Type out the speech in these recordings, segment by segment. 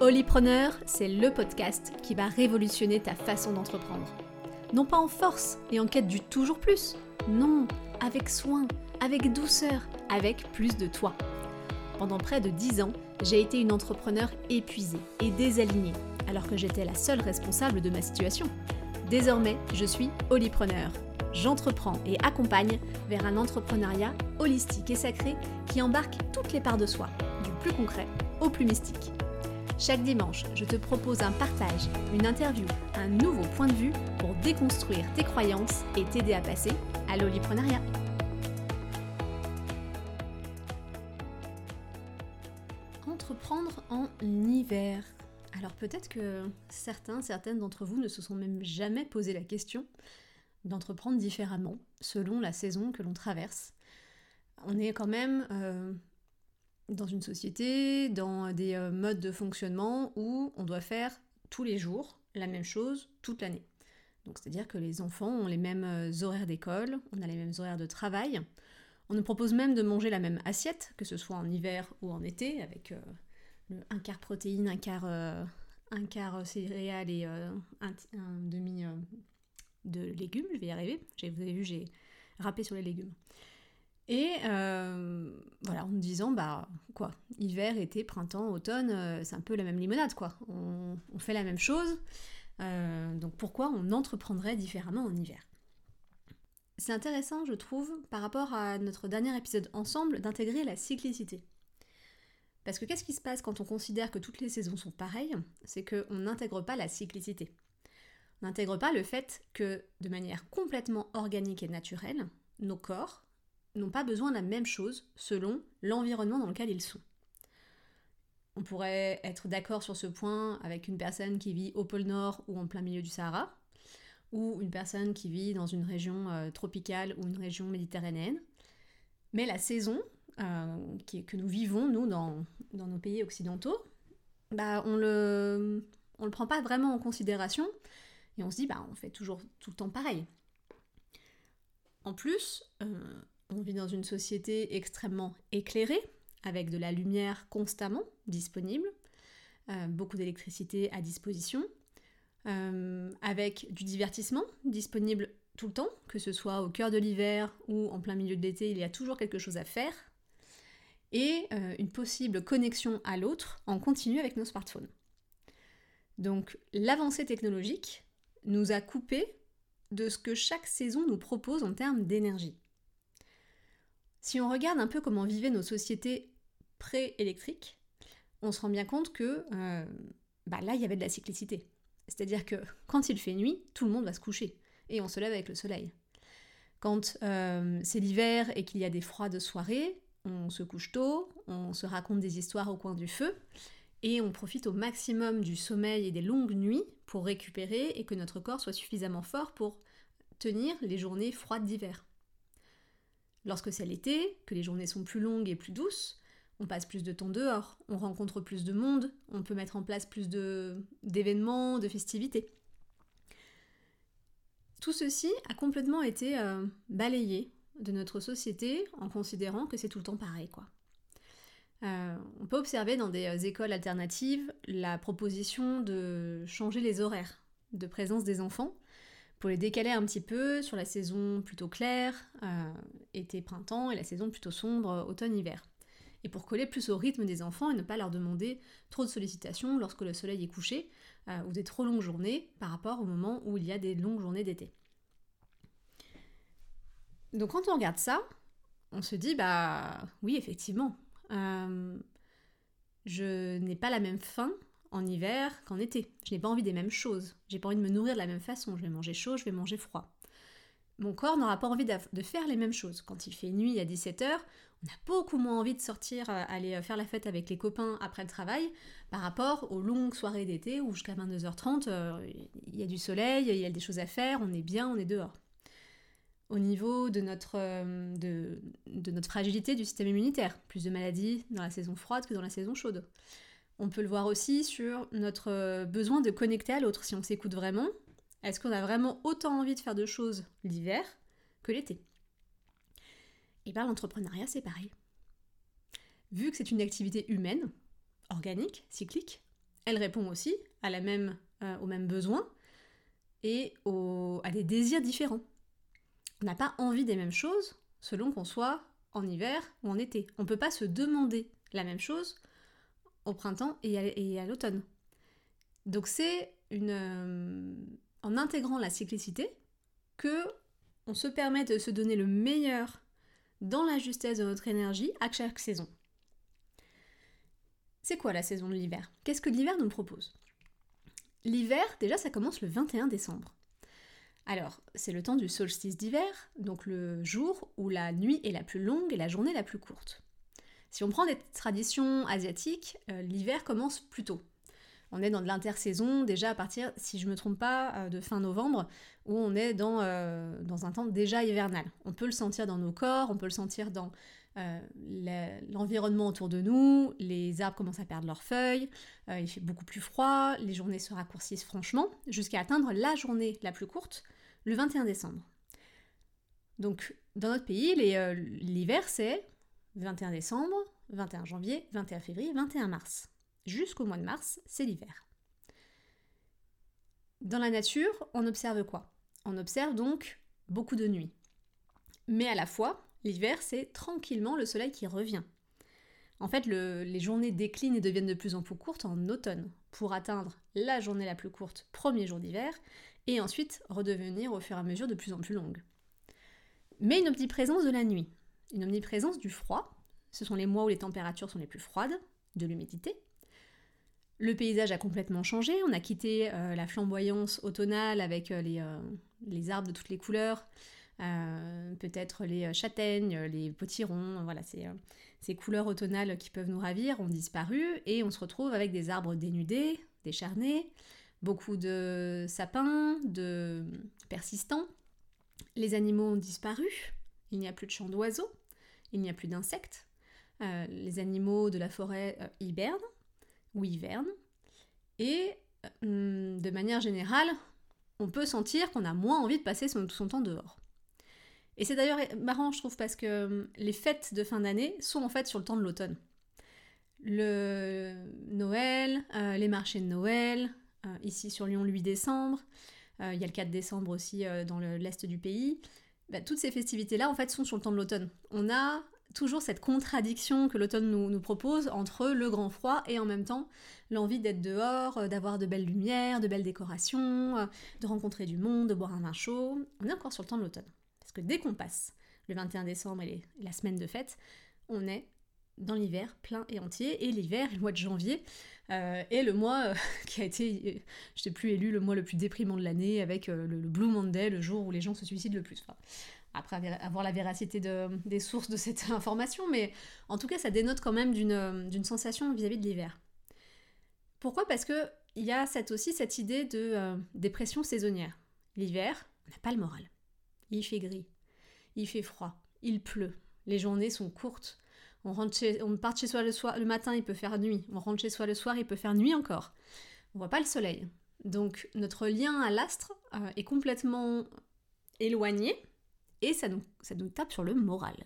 Holypreneur, c'est le podcast qui va révolutionner ta façon d'entreprendre. Non pas en force et en quête du toujours plus, non, avec soin, avec douceur, avec plus de toi. Pendant près de 10 ans, j'ai été une entrepreneur épuisée et désalignée, alors que j'étais la seule responsable de ma situation. Désormais, je suis Holypreneur. J'entreprends et accompagne vers un entrepreneuriat holistique et sacré qui embarque toutes les parts de soi, du plus concret au plus mystique. Chaque dimanche, je te propose un partage, une interview, un nouveau point de vue pour déconstruire tes croyances et t'aider à passer à l'oliprenariat. Entreprendre en hiver. Alors peut-être que certains, certaines d'entre vous ne se sont même jamais posé la question d'entreprendre différemment selon la saison que l'on traverse. On est quand même euh, dans une société, dans des euh, modes de fonctionnement où on doit faire tous les jours la même chose toute l'année. C'est-à-dire que les enfants ont les mêmes euh, horaires d'école, on a les mêmes horaires de travail. On nous propose même de manger la même assiette, que ce soit en hiver ou en été, avec euh, un quart protéines, un quart, un quart céréales et un, un, demi de légumes. Je vais y arriver. Vous avez vu, j'ai râpé sur les légumes. Et euh, voilà, en me disant, bah quoi, hiver, été, printemps, automne, euh, c'est un peu la même limonade, quoi. On, fait la même chose. Euh, donc pourquoi on entreprendrait différemment en hiver? C'est intéressant, je trouve, par rapport à notre dernier épisode ensemble, d'intégrer la cyclicité. Parce que qu'est-ce qui se passe quand on considère que toutes les saisons sont pareilles? C'est qu'on n'intègre pas la cyclicité. On n'intègre pas le fait que, de manière complètement organique et naturelle, nos corps, n'ont pas besoin de la même chose selon l'environnement dans lequel ils sont. On pourrait être d'accord sur ce point avec une personne qui vit au pôle Nord ou en plein milieu du Sahara, ou une personne qui vit dans une région euh, tropicale ou une région méditerranéenne. Mais la saison euh, que nous vivons, nous, dans, nos pays occidentaux, bah, on le, le prend pas vraiment en considération et on se dit, bah, on fait toujours tout le temps pareil. En plus, euh, on vit dans une société extrêmement éclairée, avec de la lumière constamment disponible, euh, beaucoup d'électricité à disposition, euh, avec du divertissement disponible tout le temps, que ce soit au cœur de l'hiver ou en plein milieu de l'été, il y a toujours quelque chose à faire, et euh, une possible connexion à l'autre en continu avec nos smartphones. Donc l'avancée technologique nous a coupé de ce que chaque saison nous propose en termes d'énergie. Si on regarde un peu comment vivaient nos sociétés pré-électriques, on se rend bien compte que euh, bah là, il y avait de la cyclicité. C'est-à-dire que quand il fait nuit, tout le monde va se coucher et on se lève avec le soleil. Quand euh, c'est l'hiver et qu'il y a des froides de soirée, on se couche tôt, on se raconte des histoires au coin du feu et on profite au maximum du sommeil et des longues nuits pour récupérer et que notre corps soit suffisamment fort pour tenir les journées froides d'hiver. Lorsque c'est l'été, que les journées sont plus longues et plus douces, on passe plus de temps dehors, on rencontre plus de monde, on peut mettre en place plus d'événements, de, festivités. Tout ceci a complètement été euh, balayé de notre société en considérant que c'est tout le temps pareil, quoi. Euh, on peut observer dans des euh, écoles alternatives la proposition de changer les horaires de présence des enfants pour les décaler un petit peu sur la saison plutôt claire, euh, été-printemps, et la saison plutôt sombre, automne-hiver. Et pour coller plus au rythme des enfants et ne pas leur demander trop de sollicitations lorsque le soleil est couché, euh, ou des trop longues journées par rapport au moment où il y a des longues journées d'été. Donc quand on regarde ça, on se dit, bah oui, effectivement, euh, je n'ai pas la même faim en hiver qu'en été. Je n'ai pas envie des mêmes choses. J'ai pas envie de me nourrir de la même façon. Je vais manger chaud, je vais manger froid. Mon corps n'aura pas envie de faire les mêmes choses. Quand il fait nuit à 17h, on a beaucoup moins envie de sortir, euh, aller euh, faire la fête avec les copains après le travail par rapport aux longues soirées d'été où jusqu'à 22h30, euh, il y a du soleil, il y a des choses à faire, on est bien, on est dehors. Au niveau de notre, de notre fragilité du système immunitaire, plus de maladies dans la saison froide que dans la saison chaude. On peut le voir aussi sur notre euh, besoin de connecter à l'autre. Si on s'écoute vraiment, est-ce qu'on a vraiment autant envie de faire de choses l'hiver que l'été? Et eh bien l'entrepreneuriat, c'est pareil. Vu que c'est une activité humaine, organique, cyclique, elle répond aussi aux mêmes besoins et à des désirs différents. On n'a pas envie des mêmes choses selon qu'on soit en hiver ou en été. On ne peut pas se demander la même chose au printemps et à, l'automne. Donc c'est euh, en intégrant la cyclicité que on se permet de se donner le meilleur dans la justesse de notre énergie à chaque saison. C'est quoi la saison de l'hiver? Qu'est-ce que l'hiver nous propose? L'hiver, déjà, ça commence le 21 décembre. Alors, c'est le temps du solstice d'hiver, donc le jour où la nuit est la plus longue et la journée la plus courte. Si on prend des traditions asiatiques, euh, l'hiver commence plus tôt. On est dans de l'intersaison déjà à partir, si je ne me trompe pas, euh, de fin novembre, où on est dans, euh, dans, un temps déjà hivernal. On peut le sentir dans nos corps, on peut le sentir dans l'environnement autour de nous, les arbres commencent à perdre leurs feuilles, il fait beaucoup plus froid, les journées se raccourcissent franchement, jusqu'à atteindre la journée la plus courte, le 21 décembre. Donc dans notre pays, l'hiver c'est 21 décembre, 21 janvier, 21 février, 21 mars. Jusqu'au mois de mars, c'est l'hiver. Dans la nature, on observe quoi? On observe donc beaucoup de nuits. Mais à la fois, l'hiver, c'est tranquillement le soleil qui revient. En fait, les journées déclinent et deviennent de plus en plus courtes en automne, pour atteindre la journée la plus courte, premier jour d'hiver, et ensuite redevenir au fur et à mesure de plus en plus longue. Mais une omniprésence de la nuit une omniprésence du froid. Ce sont les mois où les températures sont les plus froides, de l'humidité. Le paysage a complètement changé, on a quitté euh, la flamboyance automnale avec euh, euh, les, arbres de toutes les couleurs, peut-être les châtaignes, les potirons, voilà, ces couleurs automnales qui peuvent nous ravir ont disparu et on se retrouve avec des arbres dénudés, décharnés, beaucoup de sapins, de persistants. Les animaux ont disparu, il n'y a plus de chants d'oiseaux, il n'y a plus d'insectes. Euh, les animaux de la forêt euh, hibernent ou hivernent. Et euh, de manière générale, on peut sentir qu'on a moins envie de passer son, son temps dehors. Et c'est d'ailleurs marrant, je trouve, parce que les fêtes de fin d'année sont en fait sur le temps de l'automne. Le Noël, les marchés de Noël, ici sur Lyon le 8 décembre, il y a le 4 décembre aussi dans l'est du pays. Bah, toutes ces festivités-là, en fait, sont sur le temps de l'automne. On a toujours cette contradiction que l'automne nous, propose entre le grand froid et en même temps l'envie d'être dehors, euh, d'avoir de belles lumières, de belles décorations, euh, de rencontrer du monde, de boire un vin chaud. On est encore sur le temps de l'automne. Parce que dès qu'on passe le 21 décembre et, la semaine de fête, on est dans l'hiver plein et entier. Et l'hiver, le mois de janvier, euh, est le mois qui a été, je sais plus, élu le mois le plus déprimant de l'année avec le, Blue Monday, le jour où les gens se suicident le plus. après avoir la véracité des sources de cette information, mais en tout cas, ça dénote quand même d'une sensation vis-à-vis de l'hiver. Pourquoi? Parce que il y a cette, aussi cette idée de euh, dépression saisonnière. L'hiver, on n'a pas le moral. Il fait gris, il fait froid, il pleut, les journées sont courtes, on, rentre chez, part chez soi le, soir, le matin, il peut faire nuit. On rentre chez soi le soir, il peut faire nuit encore. On voit pas le soleil. Donc notre lien à l'astre euh, est complètement éloigné et ça nous, ça nous tape sur le moral.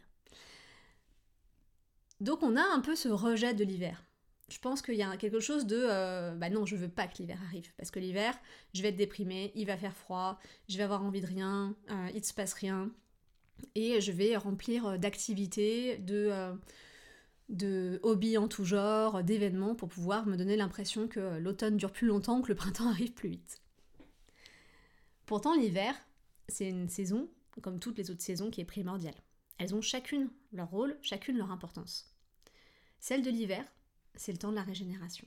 Donc on a un peu ce rejet de l'hiver. Je pense qu'il y a quelque chose de euh, bah non, je veux pas que l'hiver arrive parce que l'hiver, je vais être déprimée, il va faire froid, je vais avoir envie de rien, euh, il se passe rien et je vais remplir d'activités, de, de hobbies en tout genre, d'événements pour pouvoir me donner l'impression que l'automne dure plus longtemps, que le printemps arrive plus vite. Pourtant, l'hiver, c'est une saison, comme toutes les autres saisons, qui est primordiale. Elles ont chacune leur rôle, chacune leur importance. Celle de l'hiver, c'est le temps de la régénération.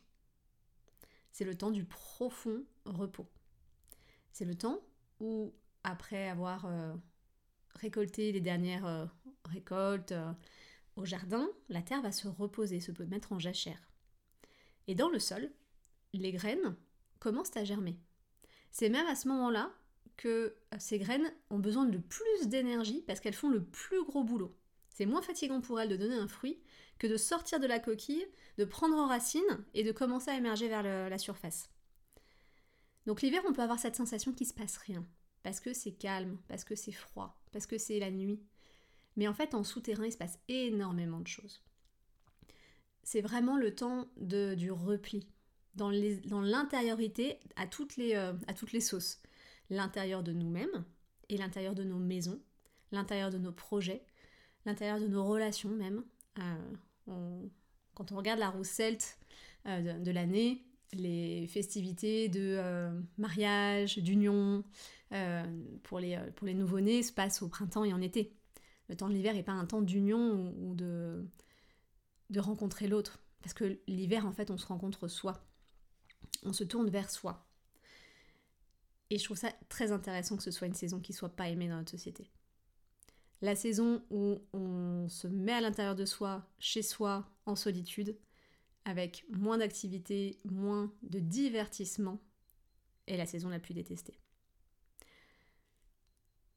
C'est le temps du profond repos. C'est le temps où, après avoir euh, récolté les dernières euh, récoltes, euh, au jardin, la terre va se reposer, se mettre en jachère. Et dans le sol, les graines commencent à germer. C'est même à ce moment-là que euh, ces graines ont besoin de plus d'énergie parce qu'elles font le plus gros boulot. C'est moins fatigant pour elles de donner un fruit que de sortir de la coquille, de prendre en racine et de commencer à émerger vers la surface. Donc l'hiver, on peut avoir cette sensation qu'il se passe rien, parce que c'est calme, parce que c'est froid, parce que c'est la nuit, mais en fait, en souterrain, il se passe énormément de choses. C'est vraiment le temps du repli, dans l'intériorité à, toutes les, euh, à toutes les sauces. L'intérieur de nous-mêmes et l'intérieur de nos maisons, l'intérieur de nos projets, l'intérieur de nos relations même. Euh, quand on regarde la roue celte euh, de, l'année, les festivités de mariage, d'union pour les, pour les nouveau-nés se passent au printemps et en été. Le temps de l'hiver n'est pas un temps d'union ou de, rencontrer l'autre. Parce que l'hiver, en fait, on se rencontre soi. On se tourne vers soi. Et je trouve ça très intéressant que ce soit une saison qui soit pas aimée dans notre société. La saison où on se met à l'intérieur de soi, chez soi, en solitude, avec moins d'activités, moins de divertissement, est la saison la plus détestée.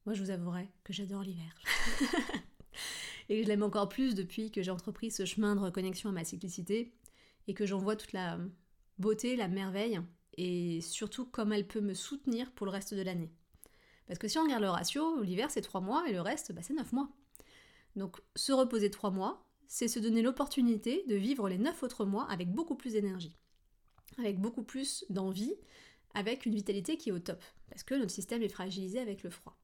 Moi, je vous avouerai que j'adore l'hiver. et je l'aime encore plus depuis que j'ai entrepris ce chemin de reconnexion à ma cyclicité et que j'en vois toute la beauté, la merveille et surtout comme elle peut me soutenir pour le reste de l'année. Parce que si on regarde le ratio, l'hiver c'est 3 mois et le reste bah, c'est 9 mois. Donc se reposer 3 mois, c'est se donner l'opportunité de vivre les 9 autres mois avec beaucoup plus d'énergie, avec beaucoup plus d'envie, avec une vitalité qui est au top. Parce que notre système est fragilisé avec le froid.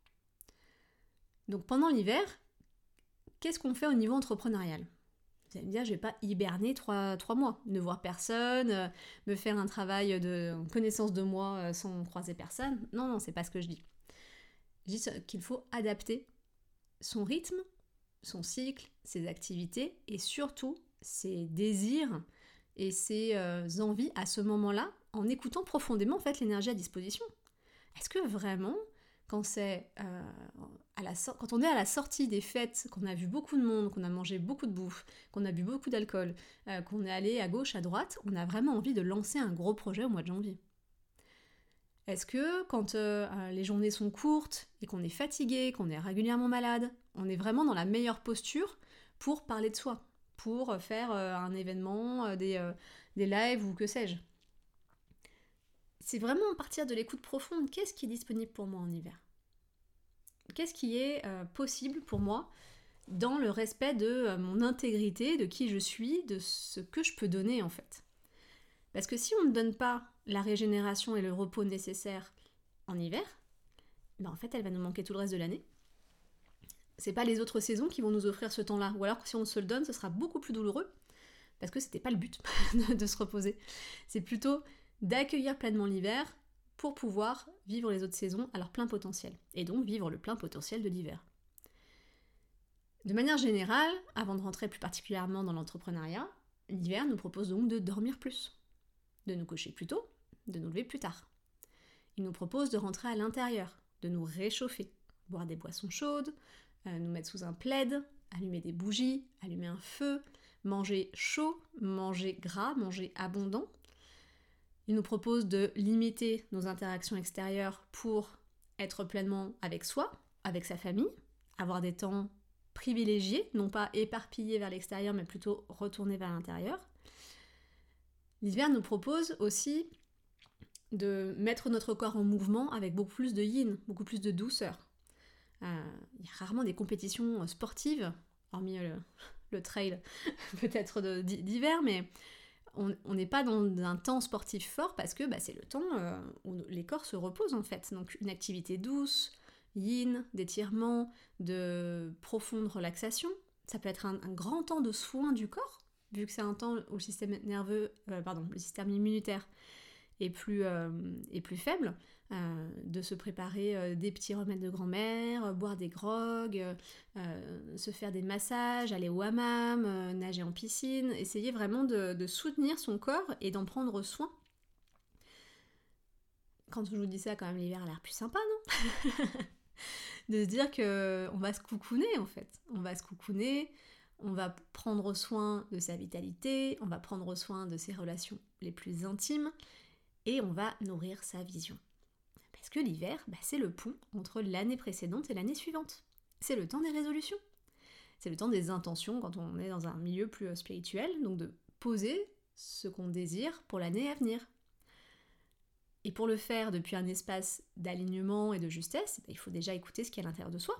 Donc pendant l'hiver, qu'est-ce qu'on fait au niveau entrepreneurial? Vous allez me dire, je vais pas hiberner trois, mois, ne voir personne, euh, me faire un travail de connaissance de moi euh, sans croiser personne. Non, non, c'est pas ce que je dis. Je dis qu'il faut adapter son rythme, son cycle, ses activités et surtout ses désirs et ses euh, envies à ce moment-là en écoutant profondément en fait l'énergie à disposition. Est-ce que vraiment quand c'est quand on est à la sortie des fêtes, qu'on a vu beaucoup de monde, qu'on a mangé beaucoup de bouffe, qu'on a bu beaucoup d'alcool, euh, qu'on est allé à gauche, à droite, on a vraiment envie de lancer un gros projet au mois de janvier? Est-ce que quand euh, euh, les journées sont courtes et qu'on est fatigué, qu'on est régulièrement malade, on est vraiment dans la meilleure posture pour parler de soi, pour faire un événement, des, des lives ou que sais-je? C'est vraiment à partir de l'écoute profonde, qu'est-ce qui est disponible pour moi en hiver? Qu'est-ce qui est euh, possible pour moi dans le respect de euh, mon intégrité, de qui je suis, de ce que je peux donner en fait? Parce que si on ne donne pas la régénération et le repos nécessaires en hiver, ben en fait elle va nous manquer tout le reste de l'année. C'est pas les autres saisons qui vont nous offrir ce temps-là. Ou alors si on se le donne, ce sera beaucoup plus douloureux parce que c'était pas le but de se reposer. C'est plutôt d'accueillir pleinement l'hiver, pour pouvoir vivre les autres saisons à leur plein potentiel, et donc vivre le plein potentiel de l'hiver. De manière générale, avant de rentrer plus particulièrement dans l'entrepreneuriat, l'hiver nous propose donc de dormir plus, de nous coucher plus tôt, de nous lever plus tard. Il nous propose de rentrer à l'intérieur, de nous réchauffer, boire des boissons chaudes, euh, nous mettre sous un plaid, allumer des bougies, allumer un feu, manger chaud, manger gras, manger abondant, il nous propose de limiter nos interactions extérieures pour être pleinement avec soi, avec sa famille, avoir des temps privilégiés, non pas éparpillés vers l'extérieur, mais plutôt retournés vers l'intérieur. L'hiver nous propose aussi de mettre notre corps en mouvement avec beaucoup plus de yin, beaucoup plus de douceur. Euh, il y a rarement des compétitions sportives, hormis le, le trail peut-être d'hiver, mais on n'est pas dans un temps sportif fort parce que bah, c'est le temps euh, où les corps se reposent en fait. Donc une activité douce, yin, d'étirement, de profonde relaxation. Ça peut être un, grand temps de soin du corps, vu que c'est un temps où le système nerveux, euh, pardon, le système immunitaire est plus, euh, est plus faible. Euh, de se préparer euh, des petits remèdes de grand-mère, boire des grogues, se faire des massages, aller au hammam, nager en piscine, essayer vraiment de, soutenir son corps et d'en prendre soin. Quand je vous dis ça, quand même, l'hiver a l'air plus sympa, non? De se dire que on va se coucouner en fait. On va se coucouner, on va prendre soin de sa vitalité, on va prendre soin de ses relations les plus intimes et on va nourrir sa vision. Parce que l'hiver, bah, c'est le pont entre l'année précédente et l'année suivante. C'est le temps des résolutions. C'est le temps des intentions quand on est dans un milieu plus euh, spirituel, donc de poser ce qu'on désire pour l'année à venir. Et pour le faire depuis un espace d'alignement et de justesse, bah, il faut déjà écouter ce qui est à l'intérieur de soi.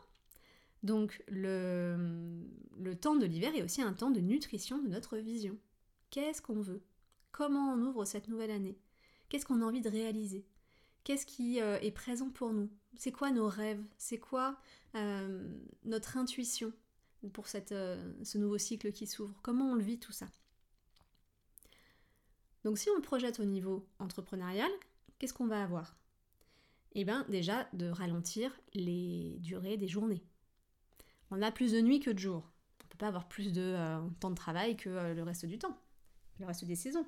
Donc le temps de l'hiver est aussi un temps de nutrition de notre vision. Qu'est-ce qu'on veut? Comment on ouvre cette nouvelle année? Qu'est-ce qu'on a envie de réaliser? Qu'est-ce qui euh, est présent pour nous? C'est quoi nos rêves? C'est quoi euh, notre intuition pour cette, euh, ce nouveau cycle qui s'ouvre? Comment on le vit tout ça? Donc si on le projette au niveau entrepreneurial, qu'est-ce qu'on va avoir? Eh bien déjà de ralentir les durées des journées. On a plus de nuits que de jours. On ne peut pas avoir plus de temps de travail que le reste du temps, le reste des saisons.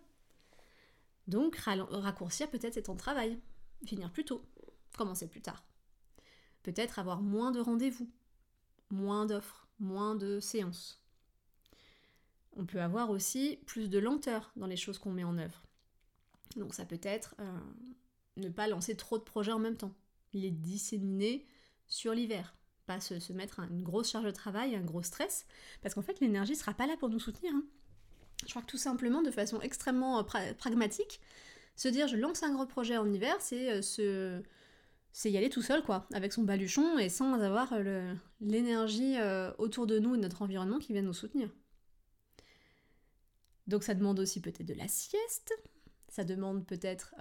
Donc raccourcir peut-être ses temps de travail finir plus tôt, commencer plus tard. Peut-être avoir moins de rendez-vous, moins d'offres, moins de séances. On peut avoir aussi plus de lenteur dans les choses qu'on met en œuvre. Donc ça peut être euh, ne pas lancer trop de projets en même temps, les disséminer sur l'hiver, pas se, mettre une grosse charge de travail, un gros stress, parce qu'en fait l'énergie ne sera pas là pour nous soutenir. Hein. Je crois que tout simplement, de façon extrêmement euh, pragmatique, se dire je lance un gros projet en hiver, c'est euh, c'est y aller tout seul, quoi, avec son baluchon et sans avoir euh, l'énergie autour de nous et de notre environnement qui vient nous soutenir. Donc ça demande aussi peut-être de la sieste, ça demande peut-être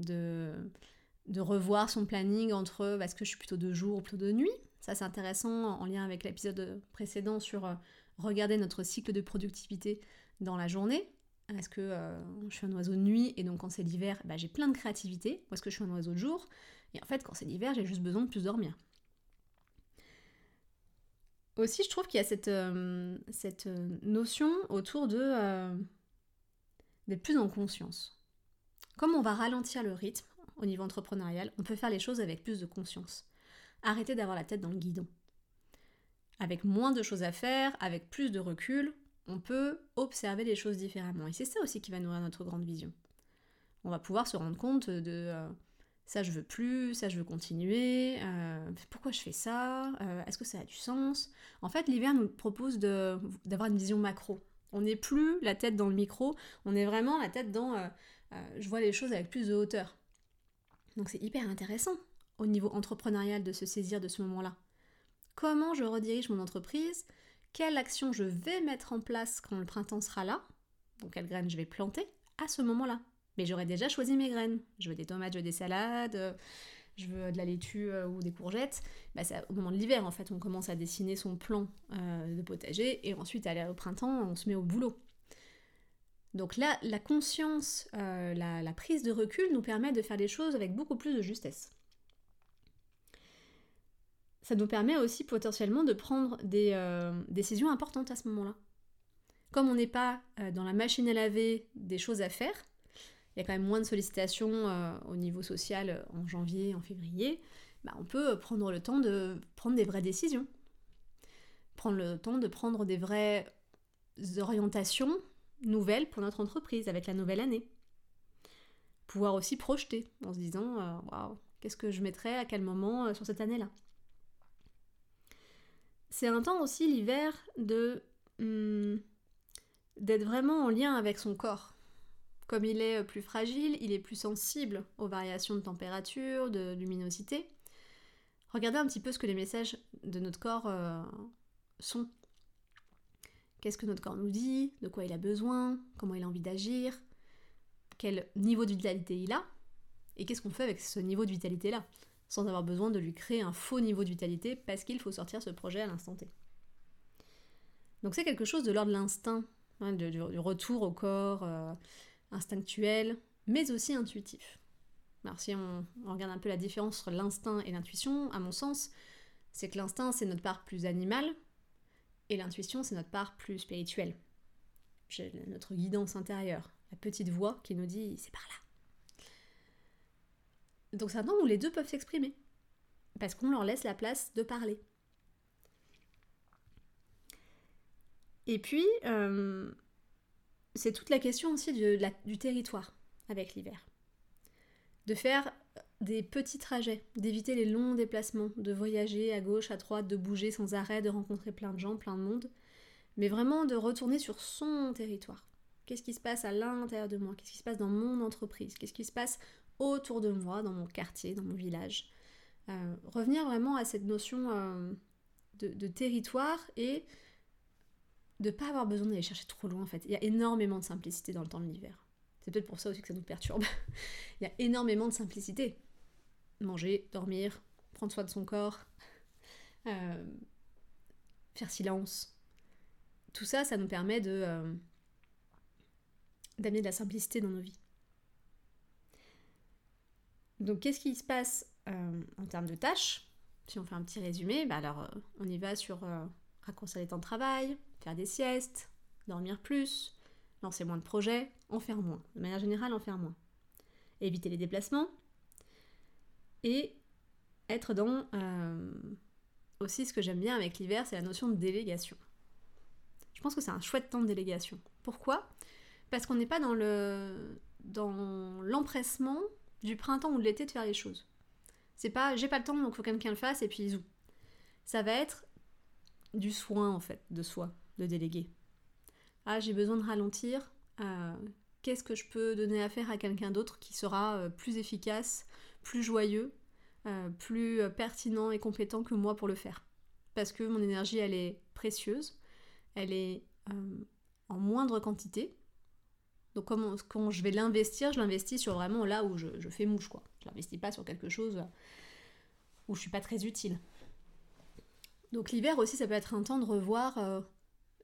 de, de revoir son planning entre est-ce que je suis plutôt de jour ou plutôt de nuit? Ça c'est intéressant en lien avec l'épisode précédent sur regarder notre cycle de productivité dans la journée. Est-ce que euh, je suis un oiseau de nuit et donc quand c'est l'hiver, bah, j'ai plein de créativité Ou est-ce que je suis un oiseau de jour Et en fait, quand c'est l'hiver, j'ai juste besoin de plus dormir. Aussi, je trouve qu'il y a cette, euh, euh, notion autour de d'être plus en conscience. Comme on va ralentir le rythme au niveau entrepreneurial, on peut faire les choses avec plus de conscience. Arrêter d'avoir la tête dans le guidon. Avec moins de choses à faire, avec plus de recul, on peut observer les choses différemment. Et c'est ça aussi qui va nourrir notre grande vision. On va pouvoir se rendre compte de euh, ça je veux plus, ça je veux continuer, euh, pourquoi je fais ça, euh, est-ce que ça a du sens? En fait, l'hiver nous propose d'avoir une vision macro. On n'est plus la tête dans le micro, on est vraiment la tête dans je vois les choses avec plus de hauteur. Donc c'est hyper intéressant au niveau entrepreneurial de se saisir de ce moment-là. Comment je redirige mon entreprise? Quelle action je vais mettre en place quand le printemps sera là, donc quelles graines je vais planter à ce moment-là. Mais j'aurais déjà choisi mes graines. Je veux des tomates, je veux des salades, euh, je veux de la laitue euh, ou des courgettes. Bah, au moment de l'hiver, en fait, on commence à dessiner son plan euh, de potager et ensuite, au printemps, on se met au boulot. Donc là, la conscience, la, prise de recul nous permet de faire les choses avec beaucoup plus de justesse ça nous permet aussi potentiellement de prendre des euh, décisions importantes à ce moment-là. Comme on n'est pas euh, dans la machine à laver des choses à faire, il y a quand même moins de sollicitations euh, au niveau social en janvier, en février, bah, on peut prendre le temps de prendre des vraies décisions. Prendre le temps de prendre des vraies orientations nouvelles pour notre entreprise avec la nouvelle année. Pouvoir aussi projeter en se disant waouh, qu'est-ce que je mettrais à quel moment sur cette année-là? C'est un temps aussi l'hiver de hmm, d'être vraiment en lien avec son corps. Comme il est plus fragile, il est plus sensible aux variations de température, de luminosité. Regardez un petit peu ce que les messages de notre corps euh, sont. Qu'est-ce que notre corps nous dit, de quoi il a besoin, comment il a envie d'agir, quel niveau de vitalité il a, et qu'est-ce qu'on fait avec ce niveau de vitalité-là sans avoir besoin de lui créer un faux niveau de vitalité parce qu'il faut sortir ce projet à l'instant T. Donc c'est quelque chose de l'ordre de l'instinct, hein, du, retour au corps euh, instinctuel, mais aussi intuitif. Alors si on, regarde un peu la différence entre l'instinct et l'intuition, à mon sens, c'est que l'instinct c'est notre part plus animale et l'intuition c'est notre part plus spirituelle. notre guidance intérieure, la petite voix qui nous dit c'est par là. Donc c'est un temps où les deux peuvent s'exprimer, parce qu'on leur laisse la place de parler. Et puis, euh, c'est toute la question aussi du territoire avec l'hiver. De faire des petits trajets, d'éviter les longs déplacements, de voyager à gauche, à droite, de bouger sans arrêt, de rencontrer plein de gens, plein de monde, mais vraiment de retourner sur son territoire. Qu'est-ce qui se passe à l'intérieur de moi? Qu'est-ce qui se passe dans mon entreprise? Qu'est-ce qui se passe autour de moi, dans mon quartier, dans mon village. Euh, revenir vraiment à cette notion euh, de, territoire et de ne pas avoir besoin d'aller chercher trop loin en fait. Il y a énormément de simplicité dans le temps de l'hiver. C'est peut-être pour ça aussi que ça nous perturbe. Il y a énormément de simplicité. Manger, dormir, prendre soin de son corps, euh, faire silence. Tout ça, ça nous permet de d'amener de la simplicité dans nos vies. Donc qu'est-ce qui se passe euh, en termes de tâches? Si on fait un petit résumé, bah alors on y va sur raccourcir les temps de travail, faire des siestes, dormir plus, lancer moins de projets, en faire moins. De manière générale, en faire moins. Éviter les déplacements et être dans euh, aussi ce que j'aime bien avec l'hiver, c'est la notion de délégation. Je pense que c'est un chouette temps de délégation. Pourquoi? Parce qu'on n'est pas dans le dans l'empressement du printemps ou de l'été de faire les choses. C'est pas j'ai pas le temps donc faut que quelqu'un le fasse et puis zou. Ça va être du soin en fait de soi, de déléguer. Ah, j'ai besoin de ralentir. Euh, qu'est-ce que je peux donner à faire à quelqu'un d'autre qui sera euh, plus efficace, plus joyeux, euh, plus pertinent et compétent que moi pour le faire? Parce que mon énergie, elle est précieuse, elle est en moindre quantité. Donc quand je vais l'investir, je l'investis sur vraiment là où je, fais mouche. Quoi. Je l'investis pas sur quelque chose où je suis pas très utile. Donc l'hiver aussi, ça peut être un temps de revoir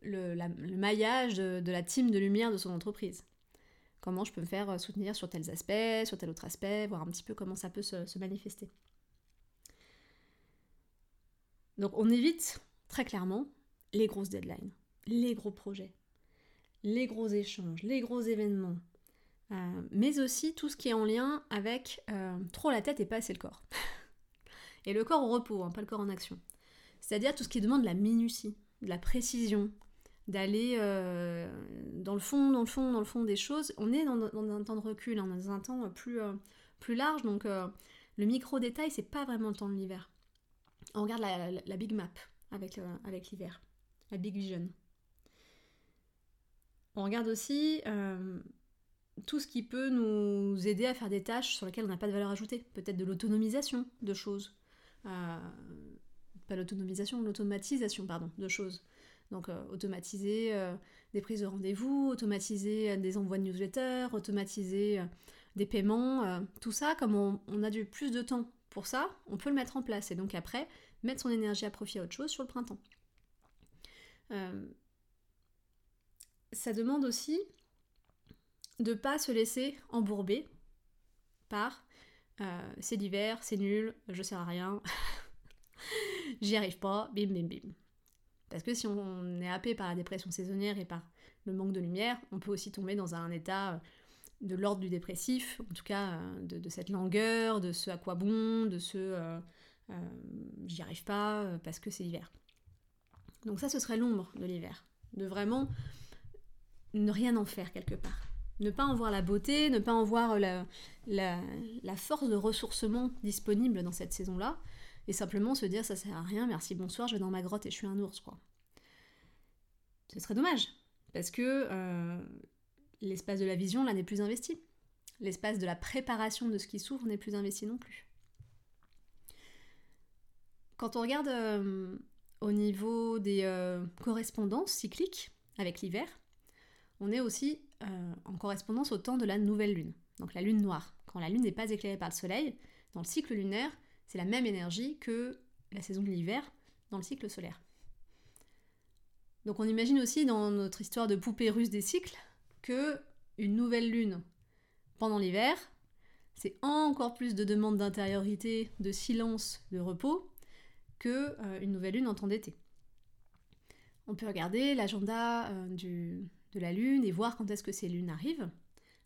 le, maillage de, la team de lumière de son entreprise. Comment je peux me faire euh, soutenir sur tels aspects, sur tel autre aspect, voir un petit peu comment ça peut se, manifester. Donc on évite très clairement les grosses deadlines, les gros projets, les gros échanges, les gros événements, euh, mais aussi tout ce qui est en lien avec euh, trop la tête et pas assez le corps. et le corps au repos, hein, pas le corps en action. C'est-à-dire tout ce qui demande de la minutie, de la précision, d'aller euh, dans le fond, dans le fond, dans le fond des choses. On est dans, un temps de recul, hein, dans un temps plus, plus large, donc le micro-détail, c'est pas vraiment le temps de l'hiver. On regarde la, big map avec, avec l'hiver, la big vision. On regarde aussi tout ce qui peut nous aider à faire des tâches sur lesquelles on n'a pas de valeur ajoutée. Peut-être de l'autonomisation de choses. pas l'autonomisation, l'automatisation, pardon, de choses. Donc euh, automatiser euh, des prises de rendez-vous, automatiser euh, des envois de newsletters, automatiser des paiements, tout ça, comme on, a du plus de temps pour ça, on peut le mettre en place et donc après mettre son énergie à profit à autre chose sur le printemps. Ça demande aussi de pas se laisser embourber par c'est l'hiver, c'est nul, je sers à rien, j'y arrive pas, bim bim bim. Parce que si on est happé par la dépression saisonnière et par le manque de lumière, on peut aussi tomber dans un état euh, de l'ordre du dépressif, en tout cas euh, de, cette langueur, de ce à quoi bon, de ce euh, j'y arrive pas parce que c'est l'hiver. Donc ça, ce serait l'ombre de l'hiver, de vraiment ne rien en faire quelque part. Ne pas en voir la beauté, ne pas en voir la, force de ressourcement disponible dans cette saison-là, et simplement se dire ça sert à rien, merci, bonsoir, je vais dans ma grotte et je suis un ours, quoi. Ce serait dommage, parce que euh, l'espace de la vision, là, n'est plus investi. L'espace de la préparation de ce qui s'ouvre n'est plus investi non plus. Quand on regarde euh, au niveau des euh, correspondances cycliques avec l'hiver, on est aussi en correspondance au temps de la nouvelle lune, donc la lune noire. Quand la lune n'est pas éclairée par le soleil, dans le cycle lunaire, c'est la même énergie que la saison de l'hiver dans le cycle solaire. Donc on imagine aussi dans notre histoire de poupée russe des cycles que une nouvelle lune pendant l'hiver, c'est encore plus de demandes d'intériorité, de silence, de repos que euh, une nouvelle lune en temps d'été. On peut regarder l'agenda euh, de la lune et voir quand est-ce que ces lunes arrivent.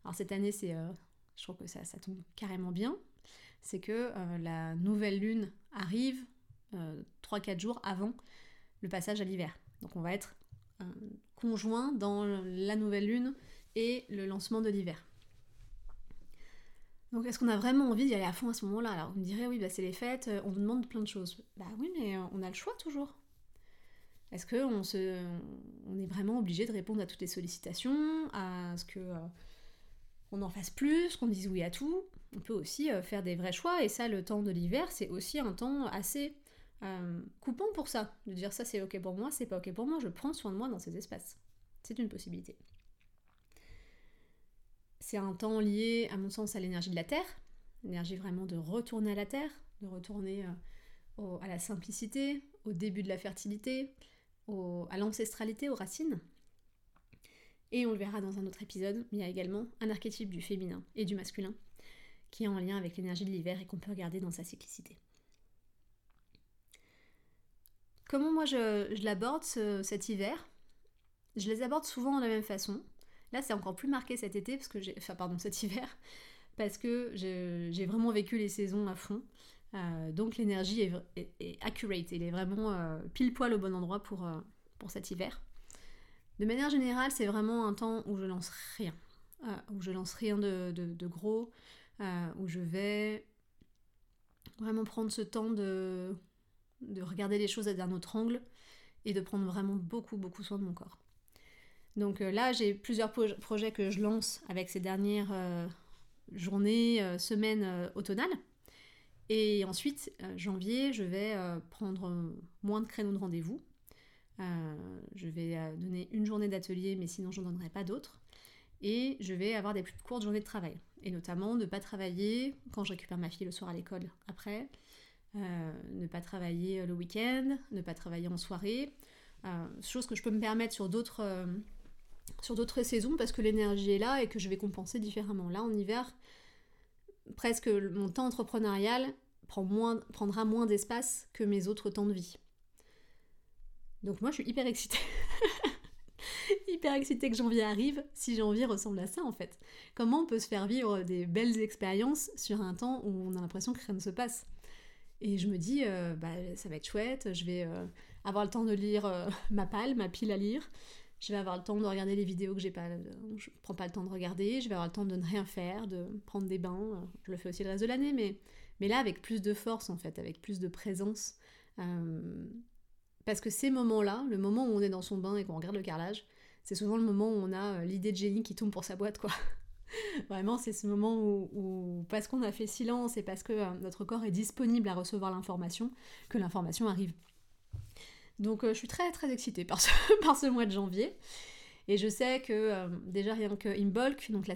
Alors cette année, c'est, euh, je trouve que ça, tombe carrément bien c'est que euh, la nouvelle lune arrive 3-4 euh, jours avant le passage à l'hiver. Donc on va être conjoint dans la nouvelle lune et le lancement de l'hiver. Donc est-ce qu'on a vraiment envie d'y aller à fond à ce moment-là? Alors vous me direz oui bah c'est les fêtes, on vous demande plein de choses. Bah oui mais on a le choix toujours. Est-ce qu'on est vraiment obligé de répondre à toutes les sollicitations, à ce que on en fasse plus, qu'on dise oui à tout? On peut aussi euh, faire des vrais choix, et ça, le temps de l'hiver, c'est aussi un temps assez euh, coupant pour ça, de dire ça c'est ok pour moi, c'est pas ok pour moi, je prends soin de moi dans ces espaces. C'est une possibilité. C'est un temps lié, à mon sens, à l'énergie de la Terre, l'énergie vraiment de retourner à la Terre, de retourner euh, à la simplicité, au début de la fertilité, à l'ancestralité, aux racines. Et on le verra dans un autre épisode, il y a également un archétype du féminin et du masculin qui est en lien avec l'énergie de l'hiver et qu'on peut regarder dans sa cyclicité. Comment moi je, l'aborde cet hiver? Je les aborde souvent de la même façon. Là c'est encore plus marqué cet été, parce que j'ai, enfin pardon cet hiver, parce que j'ai vraiment vécu les saisons à fond. Euh, donc l'énergie est, accurate, elle est vraiment euh, pile poil au bon endroit pour, euh, pour cet hiver. De manière générale, c'est vraiment un temps où je lance rien, où je lance rien de, de gros, où je vais vraiment prendre ce temps de, de regarder les choses d'un autre angle et de prendre vraiment beaucoup, beaucoup soin de mon corps. Donc là, j'ai plusieurs projets que je lance avec ces dernières journées, semaines automnales. Et ensuite, janvier, je vais prendre moins de créneaux de rendez-vous. je vais donner une journée d'atelier, mais sinon je n'en donnerai pas d'autres. Et je vais avoir des plus courtes journées de travail. Et notamment ne pas travailler quand je récupère ma fille le soir à l'école après, euh, ne pas travailler le week-end, ne pas travailler en soirée, euh, chose que je peux me permettre sur d'autres euh, sur d'autres saisons parce que l'énergie est là et que je vais compenser différemment. Là en hiver, presque mon temps entrepreneurial prendra moins d'espace que mes autres temps de vie. Donc moi je suis hyper excitée. hyper excitée que janvier arrive, si janvier ressemble à ça en fait. Comment on peut se faire vivre des belles expériences sur un temps où on a l'impression que rien ne se passe? Et je me dis, euh, bah, ça va être chouette, je vais euh, avoir le temps de lire euh, ma palle, ma pile à lire. Je vais avoir le temps de regarder les vidéos que j'ai pas, je prends pas le temps de regarder. Je vais avoir le temps de ne rien faire, de prendre des bains. Je le fais aussi le reste de l'année, mais, mais là avec plus de force en fait, avec plus de présence. parce que ces moments-là, le moment où on est dans son bain et qu'on regarde le carrelage, c'est souvent le moment où on a l'idée de génie qui tombe pour sa boîte, quoi. Vraiment, c'est ce moment où, parce qu'on a fait silence et parce que euh, notre corps est disponible à recevoir l'information, que l'information arrive. Donc euh, je suis très très excitée par ce, par ce mois de janvier. Et je sais que euh, déjà rien que Imbolc, donc la,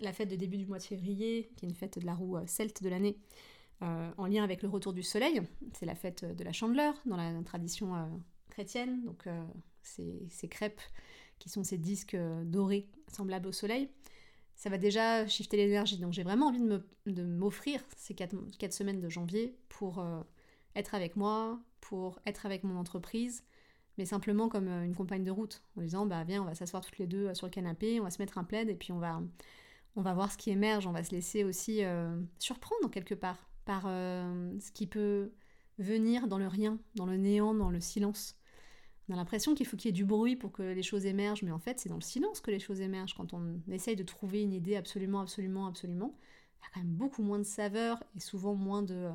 la, fête de début du mois de février, qui est une fête de la roue celte de l'année, en lien avec le retour du soleil. C'est la fête de la chandeleur dans la tradition chrétienne, donc ces, ces, crêpes qui sont ces disques dorés semblables au soleil ça va déjà shifter l'énergie. Donc j'ai vraiment envie de m'offrir ces 4, semaines de janvier pour euh, être avec moi, pour être avec mon entreprise, mais simplement comme euh, une compagne de route, en disant bah viens, on va s'asseoir toutes les deux euh, sur le canapé, on va se mettre un plaid et puis on va, on va voir ce qui émerge, on va se laisser aussi surprendre quelque part par ce qui peut venir dans le rien, dans le néant, dans le silence. On a l'impression qu'il faut qu'il y ait du bruit pour que les choses émergent, mais en fait, c'est dans le silence que les choses émergent. Quand on essaye de trouver une idée absolument, absolument, absolument, il y a quand même beaucoup moins de saveur et souvent moins de euh,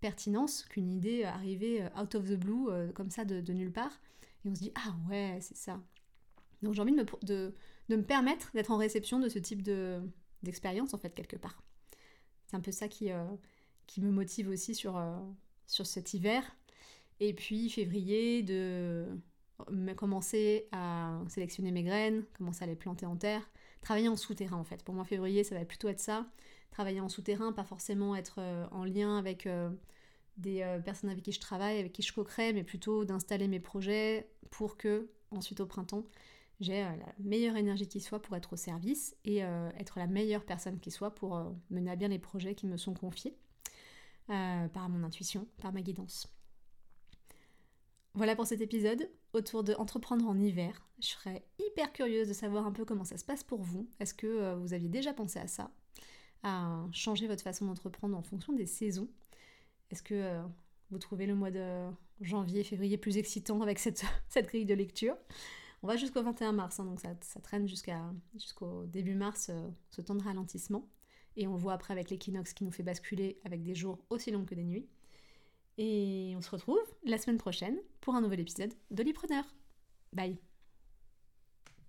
pertinence qu'une idée arrivée euh, out of the blue, euh, comme ça, de, nulle part. Et on se dit, ah ouais, c'est ça. Donc j'ai envie de me, de, me permettre d'être en réception de ce type d'expérience, en fait, quelque part. C'est un peu ça qui, qui me motive aussi sur, sur cet hiver. Et puis février, de commencer à sélectionner mes graines, commencer à les planter en terre, travailler en souterrain en fait. Pour moi, février, ça va plutôt être ça. Travailler en souterrain, pas forcément être euh, en lien avec euh, des euh, personnes avec qui je travaille, avec qui je co-crée, mais plutôt d'installer mes projets pour que, ensuite au printemps, j'ai la meilleure énergie qui soit pour être au service et être la meilleure personne qui soit pour mener à bien les projets qui me sont confiés par mon intuition, par ma guidance. Voilà pour cet épisode autour de entreprendre en hiver. Je serais hyper curieuse de savoir un peu comment ça se passe pour vous. Est-ce que euh, vous aviez déjà pensé à ça? À changer votre façon d'entreprendre en fonction des saisons? Est-ce que euh, vous trouvez le mois de janvier, février plus excitant avec cette, cette grille de lecture? On va jusqu'au 21 mars, hein, donc ça, traîne jusqu'au début mars, euh, ce temps de ralentissement. Et on voit après avec l'équinoxe qui nous fait basculer avec des jours aussi longs que des nuits. Et on se retrouve la semaine prochaine pour un nouvel épisode de Bye